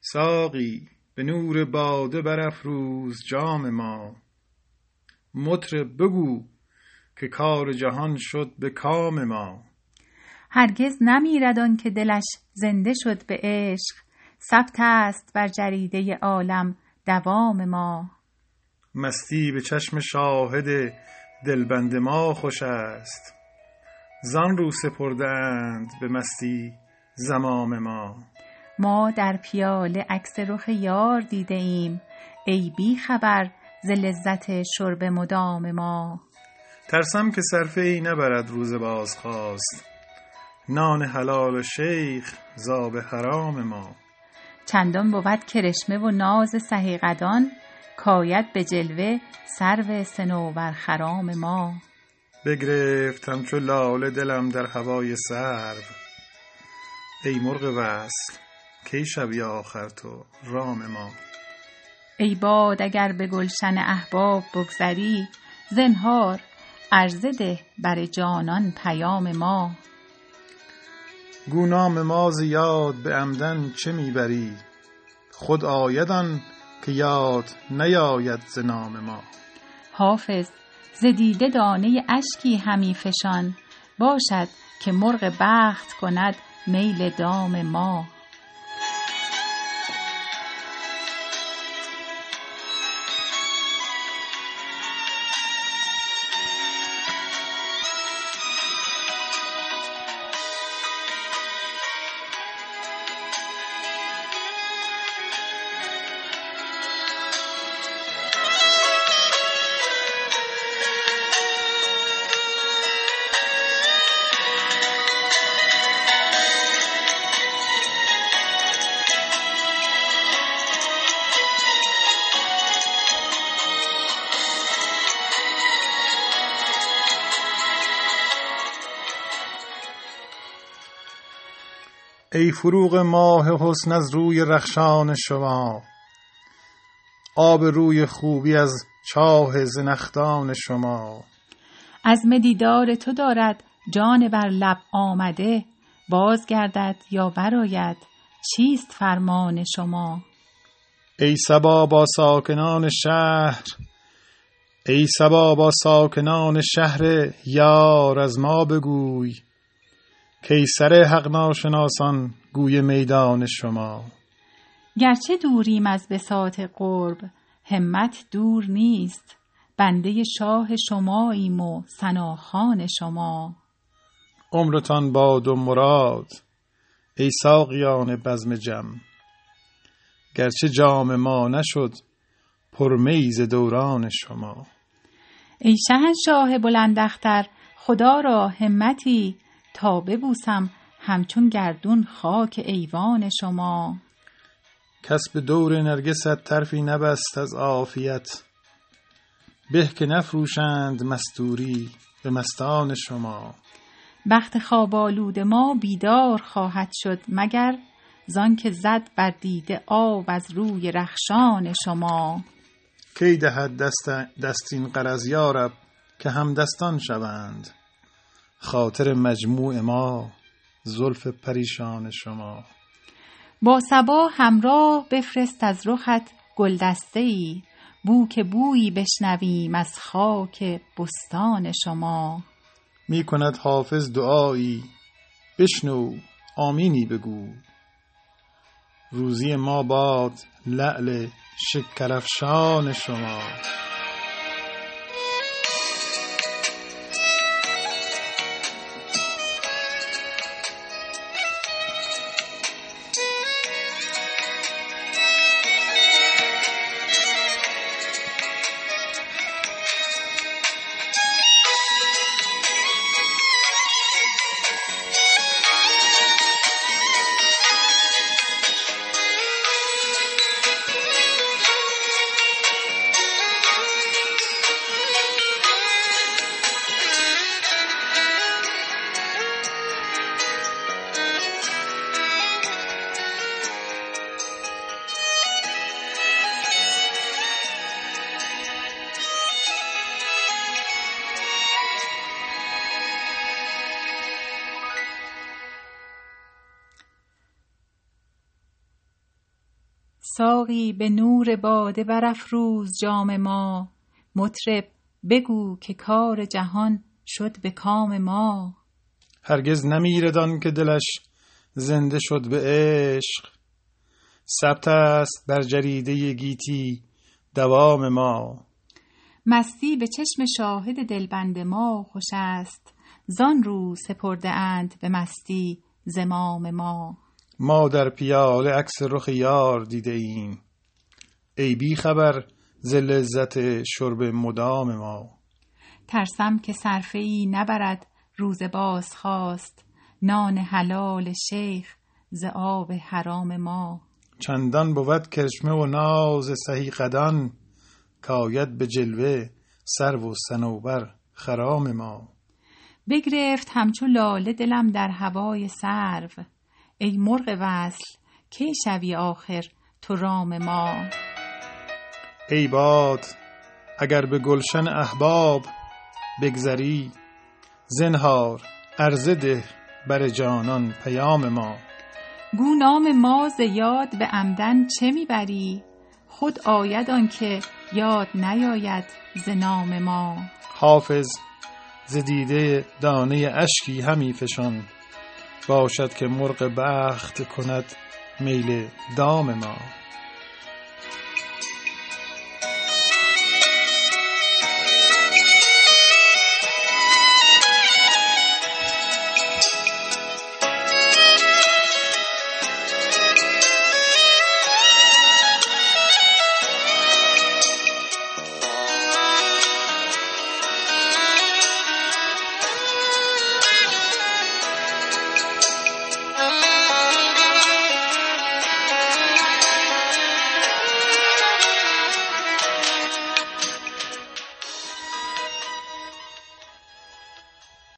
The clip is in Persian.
ساقی به نور باده برافروز جام ما. مطرب بگو که کار جهان شد به کام ما. هرگز نمیرد آن که دلش زنده شد به عشق ثبت است بر جریده عالم دوام ما. مستی به چشم شاهد دلبند ما خوش است. زان رو سپرده اند به مستی زمام ما. ما در پیاله عکس رخ یار دیده ایم. ای بی خبر ز لذت شرب مدام ما. ترسم که صرفه ای نبرد روز بازخواست. نان حلال شیخ زاب حرام ما. چندان بود کرشمه و ناز سهی قدان کاید به جلوه سرو صنوبر خرام ما. بگرفت همچو لاله دلم در هوای سرو. ای مرغ وصل کی شوی آخر تو؟ رام ما. ای باد اگر به گلشن احباب بگذری زنهار عرضه ده بر جانان پیام ما. گو نام ما ز یاد به عمدن چه می بری؟ خود آید آن که یاد نیاید ز نام ما. حافظ ز دیده دانه اشکی همی فشان باشد که مرغ بخت کند میل دام ما. ای فروغ ماه حسن از روی رخشان شما. آب روی خوبی از چاه زنخدان شما. عزم دیدار تو دارد جان بر لب آمده باز گردد یا برآید چیست فرمان شما؟ ای صبا با ساکنان شهر ای صبا با ساکنان شهر یار از ما بگوی. کی سر حق ناشناسان گوی میدان شما. گرچه دوریم از بساط قرب همت دور نیست. بنده شاه شماییم و ثناخوان شما. عمرتان باد و مراد ای ساقیان بزم جم. گرچه جام ما نشد پرمی ز دوران شما. ای شهنشاه بلند اختر خدا را همتی تا ببوسم همچون گردون خاک ایوان شما. کس به دور نرگست طرفی نبست از عافیت. به که نفروشند مستوری به مستان شما. بخت خواب آلود ما بیدار خواهد شد مگر زانکه زد بر دیده آب از روی رخشان شما. کی دهد دست دستین غرض یارب که همدستان شوند؟ خاطر مجموع ما زلف پریشان شما. با صبا همراه بفرست از رخت گلدسته ای بو که بویی بشنویم از خاک بستان شما. می کند حافظ دعایی. بشنو آمینی بگو. روزی ما باد لعل شکرافشان شما. ساقی به نور باده برافروز جام ما. مطرب بگو که کار جهان شد به کام ما. هرگز نمیردان که دلش زنده شد به عشق. ثبت است بر جریده گیتی دوام ما. مستی به چشم شاهد دلبند ما خوش است. زان رو سپرده اند به مستی زمام ما. ما در پیاله عکس رخ یار دیده ایم. ای بی خبر ز لذت شرب مدام ما. ترسم که صرفه ای نبرد روز باز خواست نان حلال شیخ ز آب حرام ما. چندان بود کرشمه و ناز سهی قدان کاید به جلوه سرو و صنوبر خرام ما. بگرفت همچو لاله دلم در هوای سرو. ای مرغ وصل کی شوی آخر تو رام ما؟ ای باد اگر به گلشن احباب بگذری زنهار عرضه ده بر جانان پیام ما. گو نام ما ز یاد به عمدن چه می‌بری؟ خود آید آنکه یاد نیاید ز نام ما. حافظ ز دیده دانه اشکی همی فشان باشد که مرغ بخت کند میل دام ما.